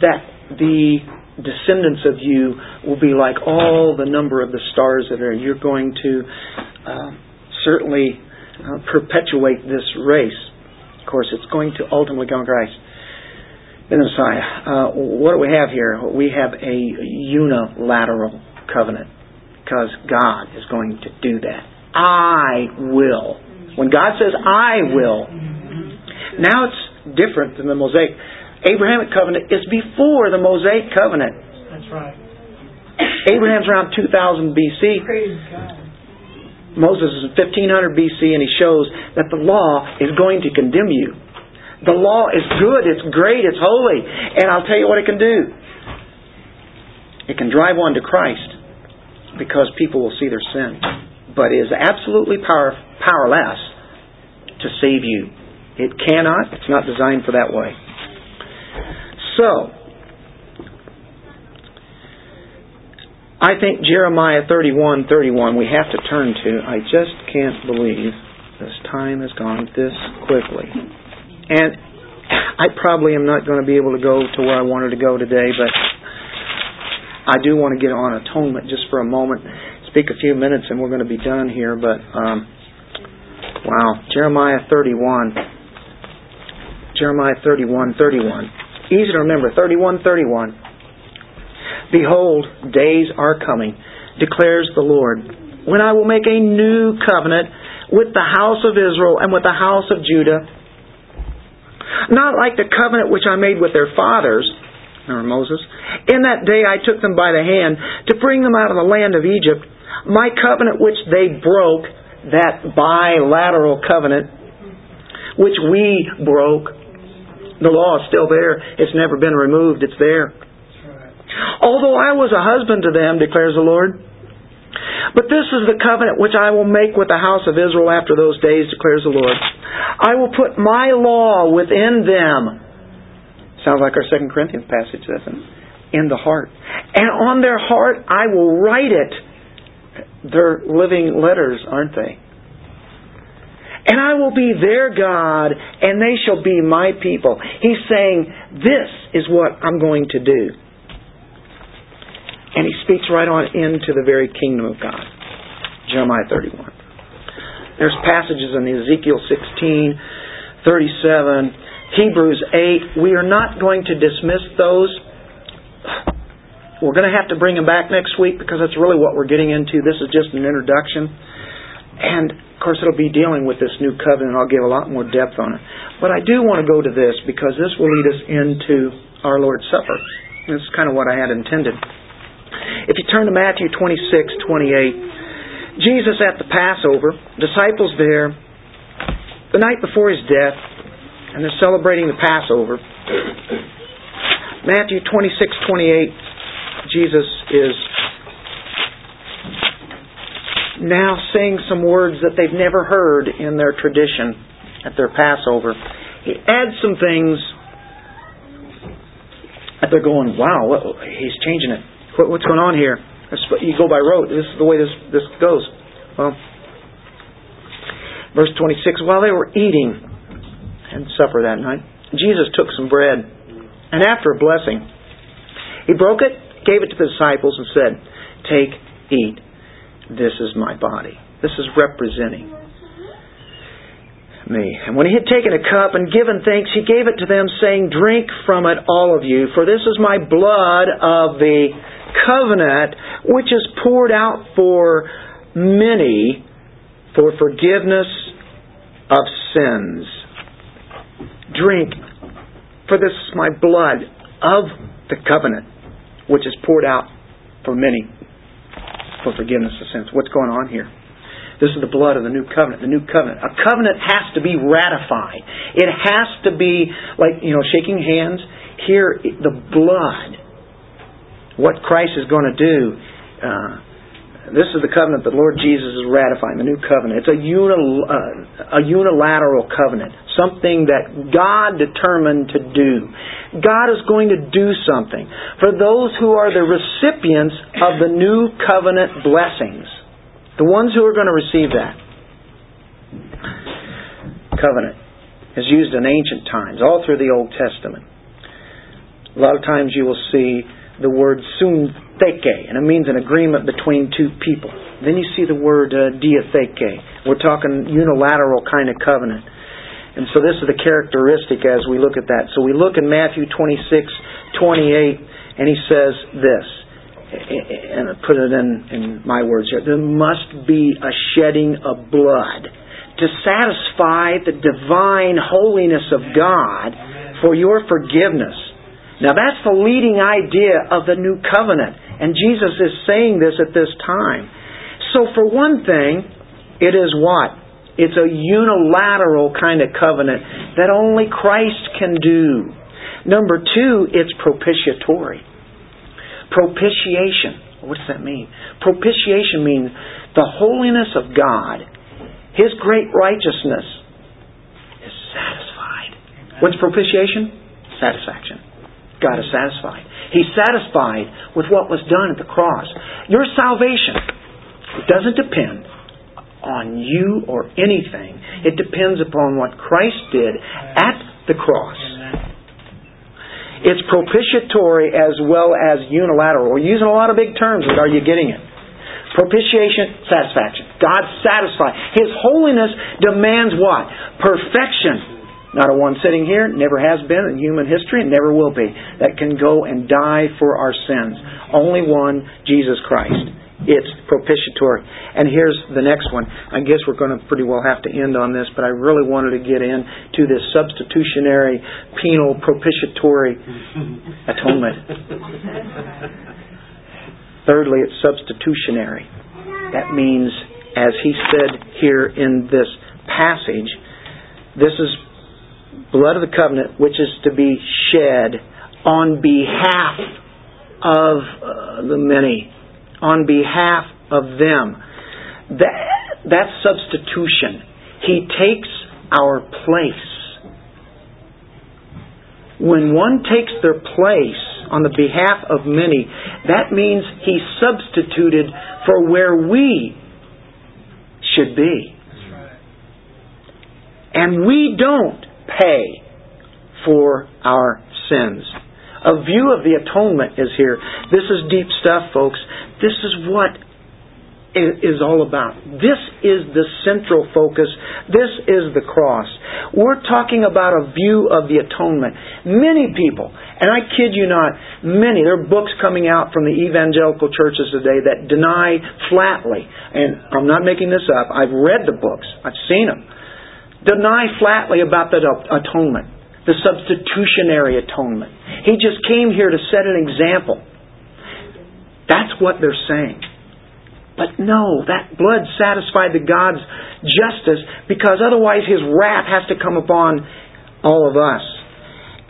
that the descendants of you will be like all the number of the stars that are. You're going to uh, certainly uh, perpetuate this race. Of course, it's going to ultimately come to Christ. The Messiah. Uh, what do we have here? We have a unilateral covenant because God is going to do that. I will. When God says, I will, now it's different than the Mosaic. Abrahamic covenant is before the Mosaic covenant. That's right. Abraham's around 2000 BC. Moses is 1500 BC, and he shows that the law is going to condemn you. The law is good, it's great, it's holy, and I'll tell you what it can do. It can drive one to Christ because people will see their sin, but it is absolutely power, powerless to save you. It cannot. It's not designed for that way. So, I think Jeremiah 31, 31 we have to turn to. I just can't believe this time has gone this quickly. And I probably am not going to be able to go to where I wanted to go today, but I do want to get on atonement just for a moment, speak a few minutes, and we're going to be done here. But um, Wow. Jeremiah 31. Jeremiah 31, 31. Easy to remember. 31, 31. Behold, days are coming, declares the Lord, when I will make a new covenant with the house of Israel and with the house of Judah. Not like the covenant which I made with their fathers, remember Moses. In that day I took them by the hand to bring them out of the land of Egypt. My covenant which they broke that bilateral covenant which we broke. The law is still there. It's never been removed. It's there. Although I was a husband to them, declares the Lord, But this is the covenant which I will make with the house of Israel after those days, declares the Lord. I will put my law within them. Sounds like our Second Corinthians passage, doesn't it? In the heart. And on their heart I will write it. They're living letters, aren't they? And I will be their God, and they shall be my people. He's saying, This is what I'm going to do. And he speaks right on into the very kingdom of God. Jeremiah 31. There's passages in Ezekiel 16, 37, Hebrews 8. We are not going to dismiss those. We're going to have to bring them back next week because that's really what we're getting into. This is just an introduction. And of course, it'll be dealing with this new covenant. I'll give a lot more depth on it. But I do want to go to this because this will lead us into our Lord's Supper. This is kind of what I had intended. If you turn to Matthew 26, 28, Jesus at the Passover, disciples there, the night before his death, and they're celebrating the Passover. Matthew 26, 28, Jesus is now saying some words that they've never heard in their tradition at their Passover. He adds some things that they're going, wow, he's changing it. What's going on here? You go by rote. This is the way this, this goes. Well, verse 26 While they were eating and supper that night, Jesus took some bread, and after a blessing, he broke it, gave it to the disciples, and said, Take, eat. This is my body. This is representing me. And when he had taken a cup and given thanks, he gave it to them, saying, Drink from it, all of you, for this is my blood of the covenant which is poured out for many for forgiveness of sins. Drink, for this is my blood of the covenant which is poured out for many for forgiveness of sins. What's going on here? This is the blood of the new covenant. The new covenant. A covenant has to be ratified. It has to be like, you know, shaking hands. Here, the blood what Christ is going to do. Uh, this is the covenant that Lord Jesus is ratifying, the new covenant. It's a, uh, a unilateral covenant, something that God determined to do. God is going to do something for those who are the recipients of the new covenant blessings, the ones who are going to receive that. Covenant is used in ancient times, all through the Old Testament. A lot of times you will see the word suntheke, and it means an agreement between two people. Then you see the word uh, diatheke. We're talking unilateral kind of covenant. And so this is the characteristic as we look at that. So we look in Matthew 26, 28, and he says this, and I put it in, in my words here. There must be a shedding of blood to satisfy the divine holiness of God for your forgiveness now that's the leading idea of the new covenant. And Jesus is saying this at this time. So for one thing, it is what? It's a unilateral kind of covenant that only Christ can do. Number two, it's propitiatory. Propitiation. What does that mean? Propitiation means the holiness of God, His great righteousness, is satisfied. What's propitiation? Satisfaction. God is satisfied. He's satisfied with what was done at the cross. Your salvation doesn't depend on you or anything. It depends upon what Christ did at the cross. It's propitiatory as well as unilateral. We're using a lot of big terms, but are you getting it? Propitiation, satisfaction. God satisfied. His holiness demands what? Perfection. Not a one sitting here, never has been in human history, and never will be, that can go and die for our sins. Only one, Jesus Christ. It's propitiatory. And here's the next one. I guess we're going to pretty well have to end on this, but I really wanted to get in to this substitutionary, penal, propitiatory atonement. Thirdly, it's substitutionary. That means, as he said here in this passage, this is blood of the covenant, which is to be shed on behalf of uh, the many, on behalf of them. That, that's substitution. He takes our place. When one takes their place on the behalf of many, that means he substituted for where we should be. And we don't pay for our sins. A view of the atonement is here. This is deep stuff, folks. This is what is all about. This is the central focus. This is the cross. We're talking about a view of the atonement. Many people, and I kid you not, many, there are books coming out from the evangelical churches today that deny flatly, and I'm not making this up, I've read the books, I've seen them, deny flatly about the atonement, the substitutionary atonement. He just came here to set an example. That's what they're saying. But no, that blood satisfied the God's justice because otherwise His wrath has to come upon all of us.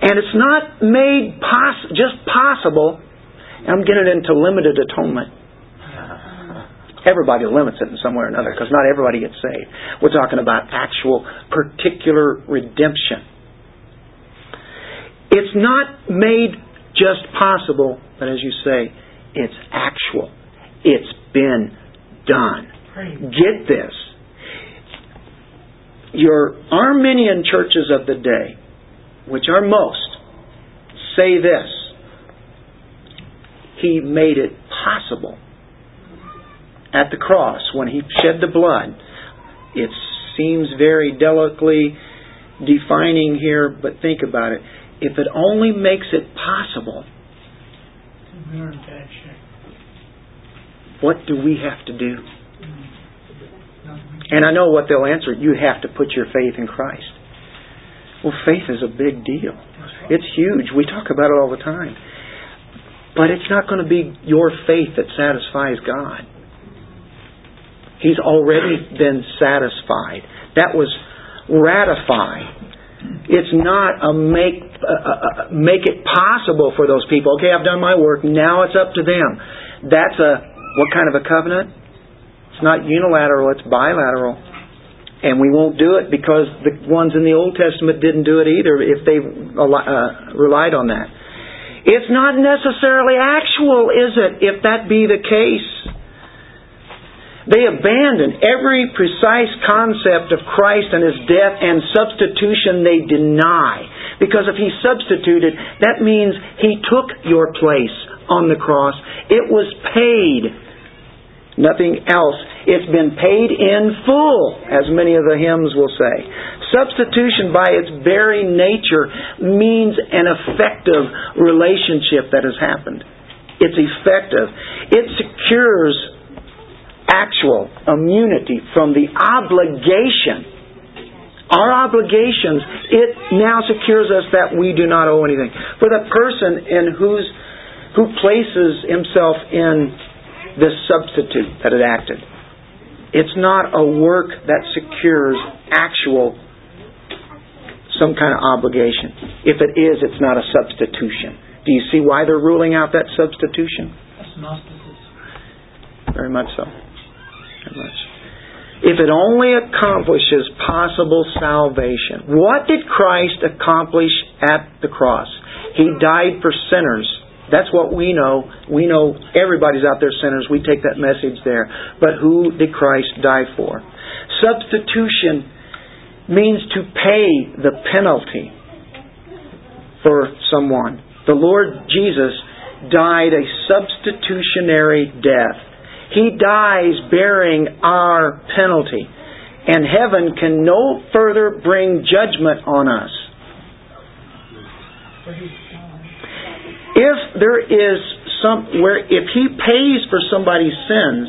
And it's not made poss- just possible. I'm getting into limited atonement. Everybody limits it in some way or another because not everybody gets saved. We're talking about actual, particular redemption. It's not made just possible, but as you say, it's actual. It's been done. Get this. Your Arminian churches of the day, which are most, say this. He made it possible at the cross when he shed the blood. It seems very delicately defining here, but think about it. If it only makes it possible, what do we have to do? And I know what they'll answer. You have to put your faith in Christ. Well, faith is a big deal. It's huge. We talk about it all the time. But it's not going to be your faith that satisfies God. He's already been satisfied. That was ratified. It's not a make uh, make it possible for those people. Okay, I've done my work. Now it's up to them. That's a what kind of a covenant? It's not unilateral, it's bilateral. And we won't do it because the ones in the Old Testament didn't do it either if they uh, relied on that. It's not necessarily actual, is it, if that be the case? They abandon every precise concept of Christ and His death and substitution they deny. Because if He substituted, that means He took your place on the cross. It was paid. Nothing else. It's been paid in full, as many of the hymns will say. Substitution, by its very nature, means an effective relationship that has happened. It's effective. It secures actual immunity from the obligation. Our obligations, it now secures us that we do not owe anything. For the person in whose who places himself in this substitute that it acted. It's not a work that secures actual some kind of obligation. If it is, it's not a substitution. Do you see why they're ruling out that substitution? Very much so. If it only accomplishes possible salvation. What did Christ accomplish at the cross? He died for sinners that's what we know. We know everybody's out there sinners. We take that message there. But who did Christ die for? Substitution means to pay the penalty for someone. The Lord Jesus died a substitutionary death. He dies bearing our penalty. And heaven can no further bring judgment on us. If there is some where if he pays for somebody's sins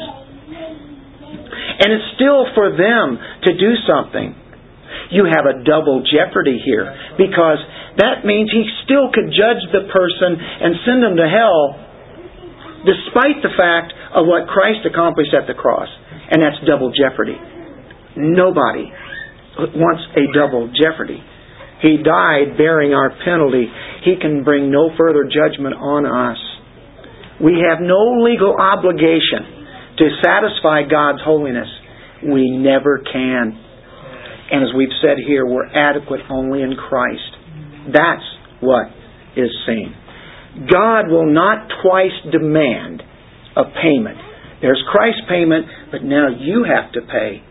and it's still for them to do something, you have a double jeopardy here because that means he still could judge the person and send them to hell despite the fact of what Christ accomplished at the cross. And that's double jeopardy. Nobody wants a double jeopardy. He died bearing our penalty. He can bring no further judgment on us. We have no legal obligation to satisfy God's holiness. We never can. And as we've said here, we're adequate only in Christ. That's what is seen. God will not twice demand a payment. There's Christ's payment, but now you have to pay.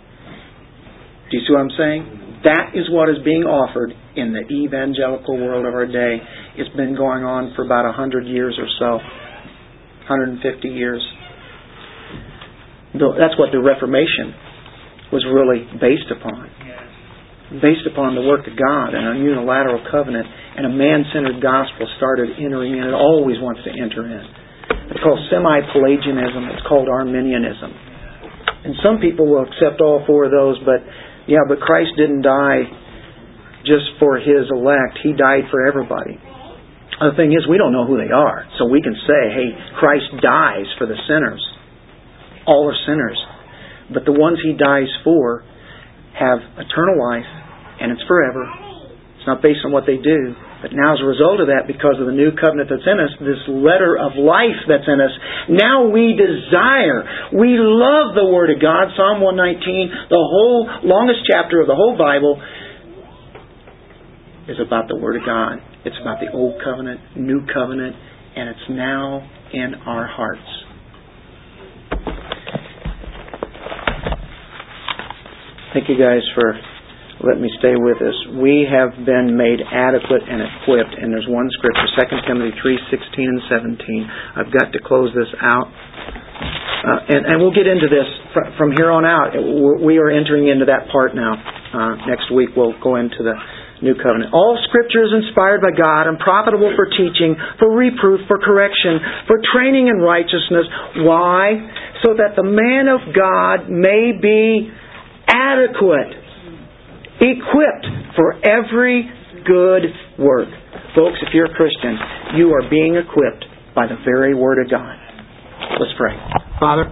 Do you see what I'm saying? That is what is being offered in the evangelical world of our day. It's been going on for about a hundred years or so. 150 years. That's what the Reformation was really based upon. Based upon the work of God and a unilateral covenant and a man-centered gospel started entering in. It always wants to enter in. It's called semi-Pelagianism. It's called Arminianism. And some people will accept all four of those, but yeah, but Christ didn't die just for His elect. He died for everybody. The thing is, we don't know who they are. So we can say, hey, Christ dies for the sinners. All are sinners. But the ones He dies for have eternal life, and it's forever. It's not based on what they do. But now, as a result of that, because of the new covenant that's in us, this letter of life that's in us, now we desire, we love the Word of God. Psalm 119, the whole longest chapter of the whole Bible, is about the Word of God. It's about the Old Covenant, New Covenant, and it's now in our hearts. Thank you guys for letting me stay with us. We have been made adequate and equipped, and there's one scripture, 2 Timothy 3, 16 and 17. I've got to close this out. Uh, and, and we'll get into this from, from here on out. We are entering into that part now. Uh, next week we'll go into the New Covenant. All Scripture is inspired by God and profitable for teaching, for reproof, for correction, for training in righteousness. Why? So that the man of God may be adequate, equipped for every good work. Folks, if you're a Christian, you are being equipped by the very Word of God. Let's pray. Father,